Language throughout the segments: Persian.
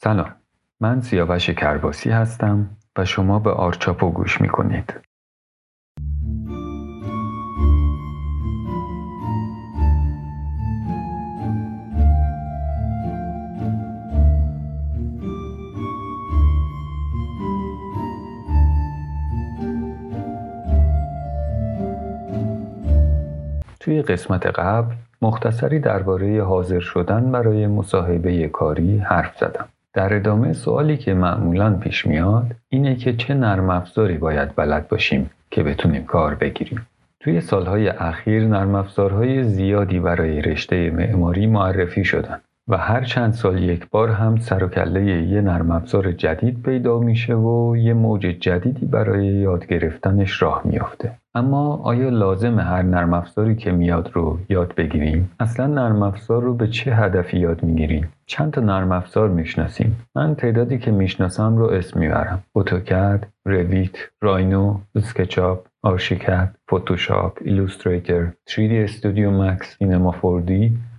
سلام من سیاوش کرباسی هستم و شما به آرچاپو گوش می کنید. توی قسمت قبل مختصری درباره حاضر شدن برای مصاحبه کاری حرف زدم. در ادامه سوالی که معمولا پیش میاد اینه که چه نرم افزاری باید بلد باشیم که بتونیم کار بگیریم. توی سالهای اخیر نرم افزارهای زیادی برای رشته معماری معرفی شدن و هر چند سال یک بار هم سر و کله یه نرم افزار جدید پیدا میشه و یه موج جدیدی برای یاد گرفتنش راه میافته. اما آیا لازم هر نرم افزاری که میاد رو یاد بگیریم؟ اصلا نرم افزار رو به چه هدفی یاد می‌گیریم؟ چند تا نرم افزار می‌شناسیم؟ من تعدادی که می‌شناسم رو اسم می‌برم. اتوکد، رویت، Rhino، SketchUp، ArchiCAD، Photoshop، Illustrator، 3D Studio Max، Cinema 4D،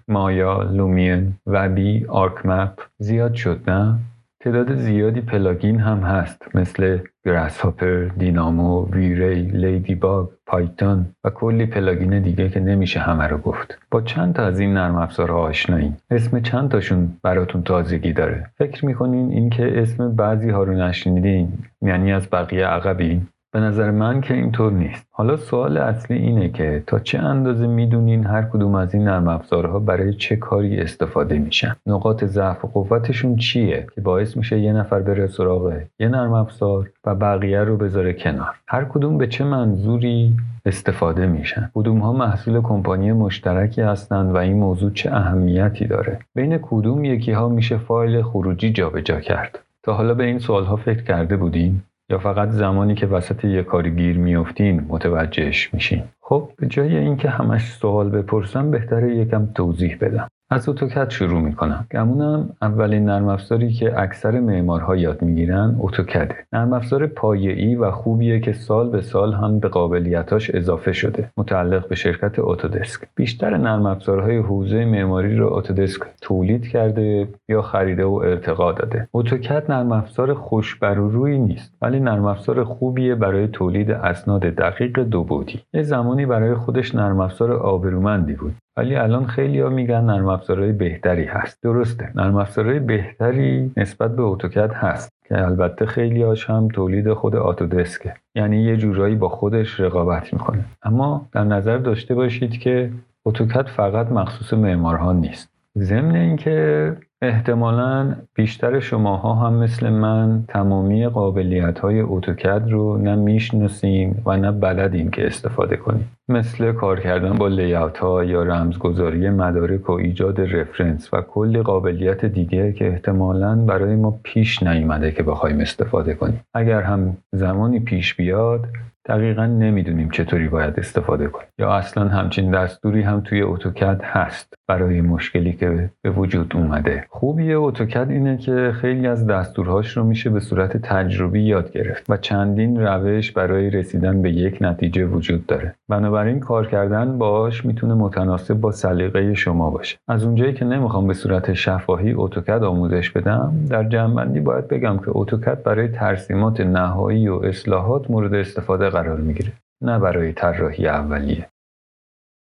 Maya، Lumion، Revit، ArcMap زیاد شد نه؟ تعداد زیادی plugin هم هست مثل Grasshopper، Dynamo، V-Ray، Ladybug، Python و کلی plugin دیگه که نمیشه همه رو گفت. با چند تا از این نرم افزارها آشناییم. اسم چند تاشون براتون تازگی داره. فکر می‌کنین اینکه اسم بعضی ها رو نشنیدین یعنی از بقیه عقبین؟ به نظر من که اینطور نیست. حالا سوال اصلی اینه که تا چه اندازه می‌دونین هر کدوم از این نرم افزارها برای چه کاری استفاده میشن؟ نقاط ضعف و قوتشون چیه که باعث میشه یه نفر بره سراغ یه نرم افزار و بقیه رو بذاره کنار؟ هر کدوم به چه منظوری استفاده میشن؟ کدوم ها محصول کمپانی مشترکی هستند و این موضوع چه اهمیتی داره؟ بین کدوم یکی ها میشه فایل خروجی جابجا کرد. تا حالا به این سوال ها فکر کرده بودین؟ یا فقط زمانی که وسط یه کاری گیر میافتین متوجهش میشین. خب به جای اینکه همش سوال بپرسم بهتره یکم توضیح بدم. از AutoCAD شروع می‌کنم. گمونم اولین نرم افزاری که اکثر معمارها یاد می‌گیرن AutoCAD ه. نرم افزار پایه‌ای و خوبیه که سال به سال هم به قابلیتاش اضافه شده. متعلق به شرکت Autodesk. بیشتر نرم افزارهای حوزه معماری رو Autodesk تولید کرده یا خریده و ارتقا داده. AutoCAD نرم افزار خوش روی نیست ولی نرم افزار خوبیه برای تولید اسناد دقیق دو بعدی یه زمانی برای خودش نرم افزار آبرومندی بود. ولی الان خیلی ها میگن نرم افزارهای بهتری هست. درسته. نرم افزارهای بهتری نسبت به اتوکد هست که البته خیلی هاش هم تولید خود آتودسکه. یعنی یه جورایی با خودش رقابت می‌کنه. اما در نظر داشته باشید که اتوکد فقط مخصوص معمارها نیست. ضمن اینکه احتمالا بیشتر شماها هم مثل من تمامی قابلیت های اتوکد رو نه می‌شناسیم و نه بلدیم که استفاده کنیم. مثل کار کردن با لیاوت ها یا رمزگذاری مدارک و ایجاد رفرنس و کلی قابلیت دیگه که احتمالا برای ما پیش نیومده که بخوایم استفاده کنیم. اگر هم زمانی پیش بیاد دقیقا نمی‌دونیم چطوری باید استفاده کنیم. یا اصلا همچین دستوری هم توی اتوکد هست برای مشکلی که به وجود اومده. خوبی اتوکد اینه که خیلی از دستورهاش رو میشه به صورت تجربی یاد گرفت و چندین روش برای رسیدن به یک نتیجه وجود داره. بنابراین کار کردن باش می‌تونه متناسب با سلیقه شما باشه. از اونجایی که نمی‌خوام به صورت شفاهی اتوکد آموزش بدم در جنبندی باید بگم که اتوکد برای ترسیمات نهایی و اصلاحات مورد استفاده قرار می‌گیره نه برای طراحی اولیه.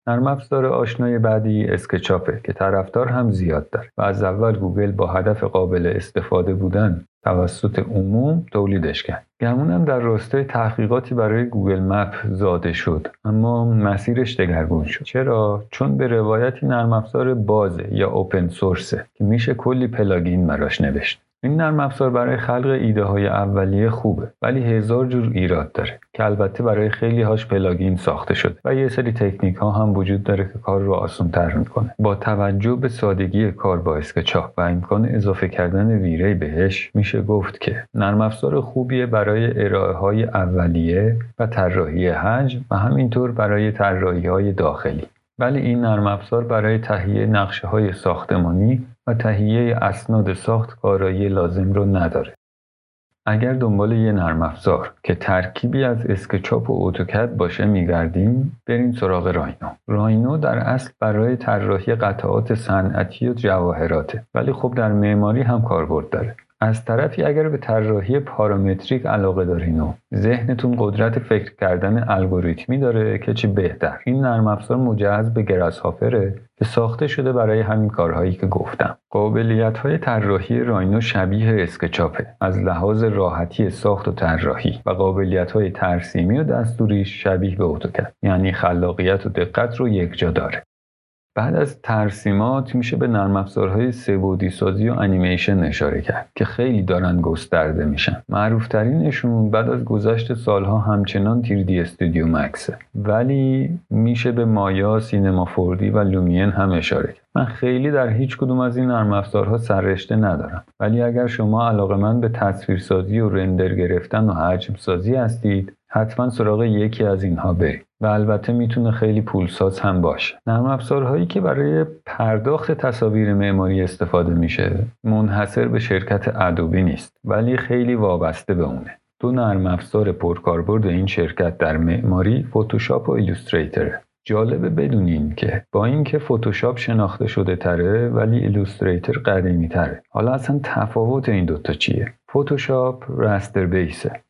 نرم افزار آشنای بعدی SketchUp ه که طرفدار هم زیاد داره و از اول گوگل با هدف قابل استفاده بودن توسط عموم تولیدش کرد. گمونم در راستای تحقیقاتی برای Google Map زاده شد اما مسیرش دگرگون شد. چرا؟ چون به روایتی نرم افزار بازه یا open source ه که میشه کلی plugin براش نوشت. این نرم افزار برای خلق ایده های اولیه خوبه ولی هزار جور ایراد داره که البته برای خیلی هاش plugin ساخته شده و یه سری تکنیک ها هم وجود داره که کار رو آسان تر می‌کنه. با توجه به سادگی کار با SketchUp و امکان اضافه کردن V-Ray بهش میشه گفت که نرم افزار خوبیه برای ارائه های اولیه و طراحی حجم و همینطور برای طراحی های داخلی. ولی این نرم افزار برای تهیه نقشه های ساختمانی تهیه اسناد ساخت کارایی لازم رو نداره. اگر دنبال یه نرم افزار که ترکیبی از اسکچاپ و اتوکد باشه میگردیم بریم سراغ راینو راینو در اصل برای طراحی قطعات صنعتی و جواهراته ولی خب در معماری هم کاربرد داره از طرفی اگر به طراحی پارامتریک علاقه دارین و ذهنتون قدرت فکر کردن الگوریتمی داره که چی بهتر. این نرم افزار مجهز به Grasshopper ه که ساخته شده برای همین کارهایی که گفتم. قابلیت های طراحی Rhino شبیه SketchUp ه. از لحاظ راحتی ساخت و طراحی و قابلیت های ترسیمی و دستوری شبیه به AutoCAD. یعنی خلاقیت و دقت رو یکجا داره. بعد از ترسیمات میشه به نرم افزارهای سه‌بعدی سازی و انیمیشن اشاره کرد که خیلی دارن گسترده میشن. معروف ترینشون بعد از گذشت سالها همچنان 3D Studio Max ه. ولی میشه به Maya Cinema 4D و Lumion هم اشاره کرد. من خیلی در هیچ کدوم از این نرم افزارها سررشته ندارم. ولی اگر شما علاقه‌مند به تصویرسازی و render گرفتن و حجم سازی هستید حتما سراغ یکی از اینها برید. و البته می‌تونه خیلی پولساز هم باشه. نرم افزارهایی که برای پرداخت تصاویر معماری استفاده میشه منحصر به شرکت Adobe نیست ولی خیلی وابسته به اونه. دو نرم افزار پرکاربرد این شرکت در معماری فتوشاپ و Illustrator ه جالبه بدونین که با اینکه فتوشاپ شناخته شده تره ولی Illustrator قدیمی تره حالا اصلا تفاوت این دوتا چیه؟ Photoshop raster base ه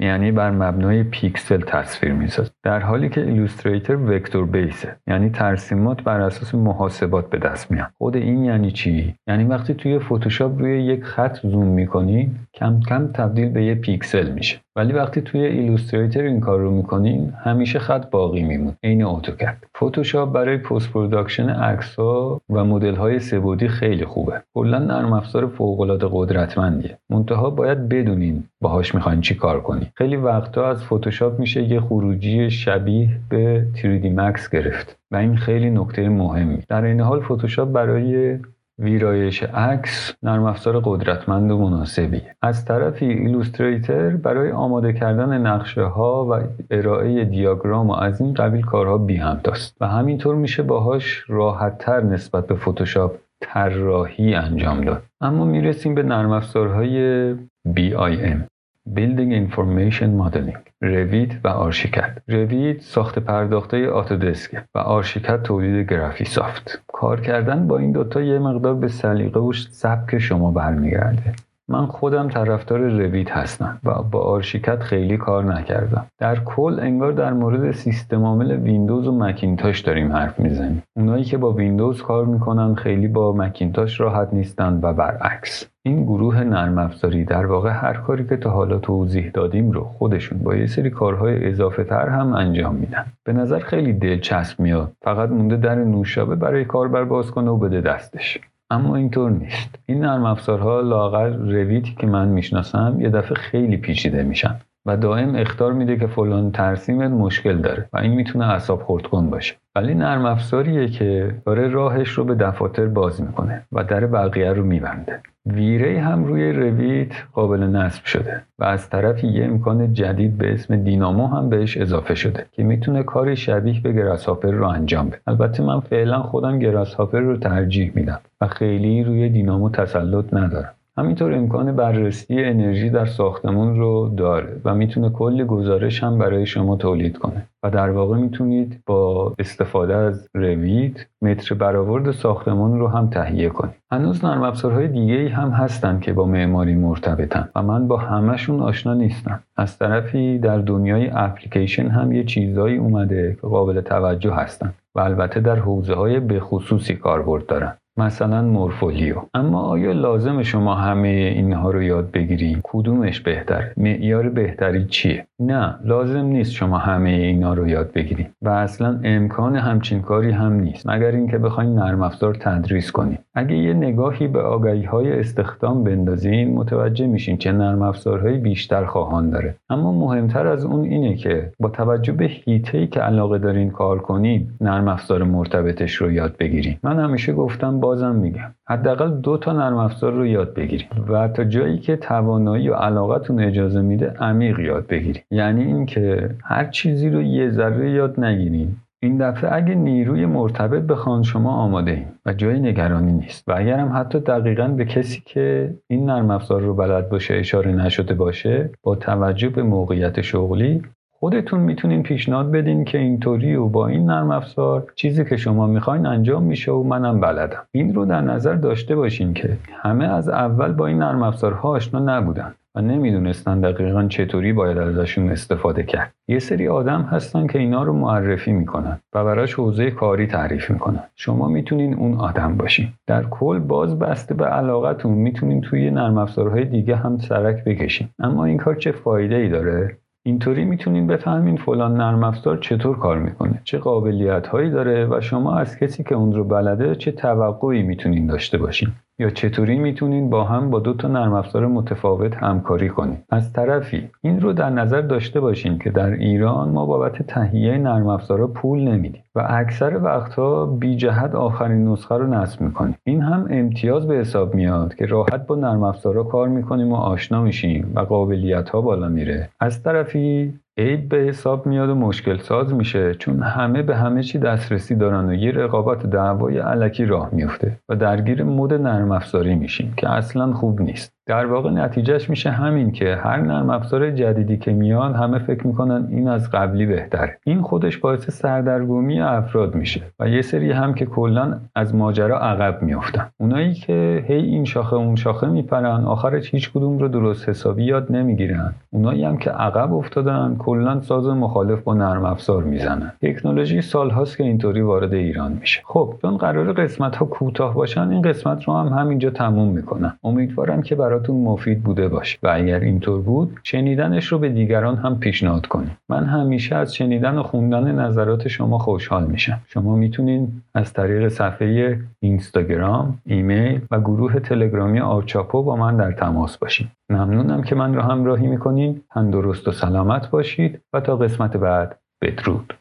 یعنی بر مبنای پیکسل تصویر می‌سازه در حالی که Illustrator vector base ه یعنی ترسیمات بر اساس محاسبات به دست میان. خود این یعنی چی؟ یعنی وقتی توی فتوشاپ روی یک خط زوم می‌کنی کم کم تبدیل به یه پیکسل میشه. ولی وقتی توی Illustrator این کار رو می‌کنین همیشه خط باقی میمونه عین AutoCAD Photoshop برای post production عکس ها و مدل های سه‌بعدی خیلی خوبه. کلا نرم افزار فوق العاده قدرتمندیه. منتها باید بدونین باهاش می‌خواین چی کار کنین. خیلی وقتا از فتوشاپ میشه یه خروجی شبیه به 3D Max گرفت. و این خیلی نکته مهمیه. در این حال فتوشاپ برای ویرایش عکس نرم افزار قدرتمند و مناسبیه از طرفی Illustrator برای آماده کردن نقشه ها و ارائه دیاگرام و از این قبیل کارها بی همتاست و همینطور میشه باهاش راحت تر نسبت به فتوشاپ طراحی انجام داد. اما می‌رسیم به نرم افزارهای BIM Building Information Modeling. Revit و ArchiCAD. Revit ساخته پرداخته Autodesk و ArchiCAD تولید Graphisoft. کار کردن با این دوتا یه مقدار به سلیقه و سبک شما برمیگرده. من خودم طرفدار Revit هستم و با ArchiCAD خیلی کار نکردم. در کل انگار در مورد سیستم عامل ویندوز و مکینتاش داریم حرف می‌زنیم. اونایی که با ویندوز کار می‌کنن خیلی با مکینتاش راحت نیستن و برعکس. این گروه نرم افزاری در واقع هر کاری که تا حالا توضیح دادیم رو خودشون با یه سری کارهای اضافه تر هم انجام میدن. به نظر خیلی دلچسب میاد. فقط مونده در نوشابه برای کاربر باز کنه و بده دستش. اما اینطور نیست. این نرم افزارها لاغر رویتی که من می‌شناسم یه دفعه خیلی پیچیده میشن و دائم اختار میده که فلان ترسیمت مشکل داره و این می‌تونه اعصاب خورد کن باشه. ولی نرم افزاریه که داره راهش رو به دفاتر باز می‌کنه و در بقیه رو میبنده. ویری هم روی رویت قابل نصب شده و از طرفی یه امکان جدید به اسم دینامو هم بهش اضافه شده که می‌تونه کاری شبیه به گراسهاپر رو انجام بده. البته من فعلا خودم گراسهاپر رو ترجیح میدم و خیلی روی دینامو تسلط ندارم. همینطور امکان بررسی انرژی در ساختمون رو داره و می‌تونه کلی گزارش هم برای شما تولید کنه و در واقع می‌تونید با استفاده از روید متر برآورد ساختمان رو هم تهیه کنید. هنوز نرم افزارهای دیگه هم هستن که با معماری مرتبطن و من با همهشون آشنا نیستم. از طرفی در دنیای اپلیکیشن هم یه چیزایی اومده که قابل توجه هستن و البته در حوزه های به خصوصی کاربرد دارن. مثلا مورفولیو اما آیا لازم شما همه اینها رو یاد بگیریم کدومش بهتر؟ معیار بهتری چیه؟ نه لازم نیست شما همه اینا رو یاد بگیریم و اصلا امکان همچین کاری هم نیست. مگر اینکه بخواین نرم افزار تدریس کنیم اگه یه نگاهی به آگهی های استخدام بندازین متوجه میشین چه نرم افزارهایی بیشتر خواهان داره. اما مهمتر از اون اینه که با توجه به هیته که علاقه دارین کار کنین نرم افزار مرتبطش رو یاد بگیریم من همیشه گفتم بازم میگم. حداقل دو تا نرم افزار رو یاد بگیرید و تا جایی که توانایی و علاقتون اجازه میده عمیق یاد بگیرید یعنی اینکه هر چیزی رو یه ذره یاد نگیرین. این دفعه اگه نیروی مرتبط بخوان شما آماده ایم و جای نگرانی نیست و اگر هم حتی دقیقا به کسی که این نرم افزار رو بلد باشه اشاره نشده باشه با توجه به موقعیت شغلی خودتون می‌تونین پیشنهاد بدین که اینطوری و با این نرم افزار چیزی که شما می‌خواین انجام میشه و منم بلدم. این رو در نظر داشته باشین که همه از اول با این نرم افزارها آشنا نبودن و نمی‌دونستن دقیقا چطوری باید ازشون استفاده کرد. یه سری آدم هستن که اینا رو معرفی می‌کنن و براش حوزه کاری تعریف می‌کنن. شما می‌تونین اون آدم باشین. در کل باز بسته به علاقتون می‌تونین توی نرم افزارهای دیگه هم سرک بکشین. اما این کار چه فایده ای داره؟ اینطوری می‌تونین بفهمین فلان نرم افزار چطور کار می‌کنه چه قابلیت هایی داره و شما از کسی که اون رو بلده چه توقعی می‌تونین داشته باشین. یا چطوری می‌تونین با هم با دو تا نرم افزار متفاوت همکاری کنید از طرفی این رو در نظر داشته باشین که در ایران ما بابت تهیه نرم افزارها پول نمیدیم و اکثر وقتها بی جهت آخرین نسخه رو نصب می‌کنیم. این هم امتیاز به حساب میاد که راحت با نرم افزارها کار می‌کنیم و آشنا میشیم و قابلیت ها بالا میره. از طرفی عیب به حساب میاد و مشکل ساز میشه چون همه به همه چی دسترسی دارن و یه رقابت دعوای علکی راه میفته و درگیر مد نرم افزاری میشیم که اصلا خوب نیست. در واقع نتیجهش میشه همین که هر نرم افزار جدیدی که میاد همه فکر می‌کنن این از قبلی بهتره. این خودش باعث سردرگمی افراد میشه و یه سری هم که کلا از ماجرا عقب میافتن. اونایی که هی این شاخه اون شاخه میپرن آخرش هیچ کدوم رو درست حسابی یاد نمی‌گیرن. اونایی هم که عقب افتادن کلا ساز مخالف با نرم افزار می‌زنن. تکنولوژی سالهاست که اینطوری وارد ایران میشه. خب چون قرار قسمت ها کوتاه باشن این قسمت رو هم همینجا تموم می‌کنم. امیدوارم که برای براتون مفید بوده باشه. و اگر اینطور بود شنیدنش رو به دیگران هم پیشنهاد کنید. من همیشه از شنیدن و خوندن نظرات شما خوشحال میشم. شما می‌تونید از طریق صفحه اینستاگرام ایمیل و گروه تلگرامی آرچاپو با من در تماس باشید ممنونم که من رو همراهی می‌کنید تندرست و سلامت باشید و تا قسمت بعد بدرود.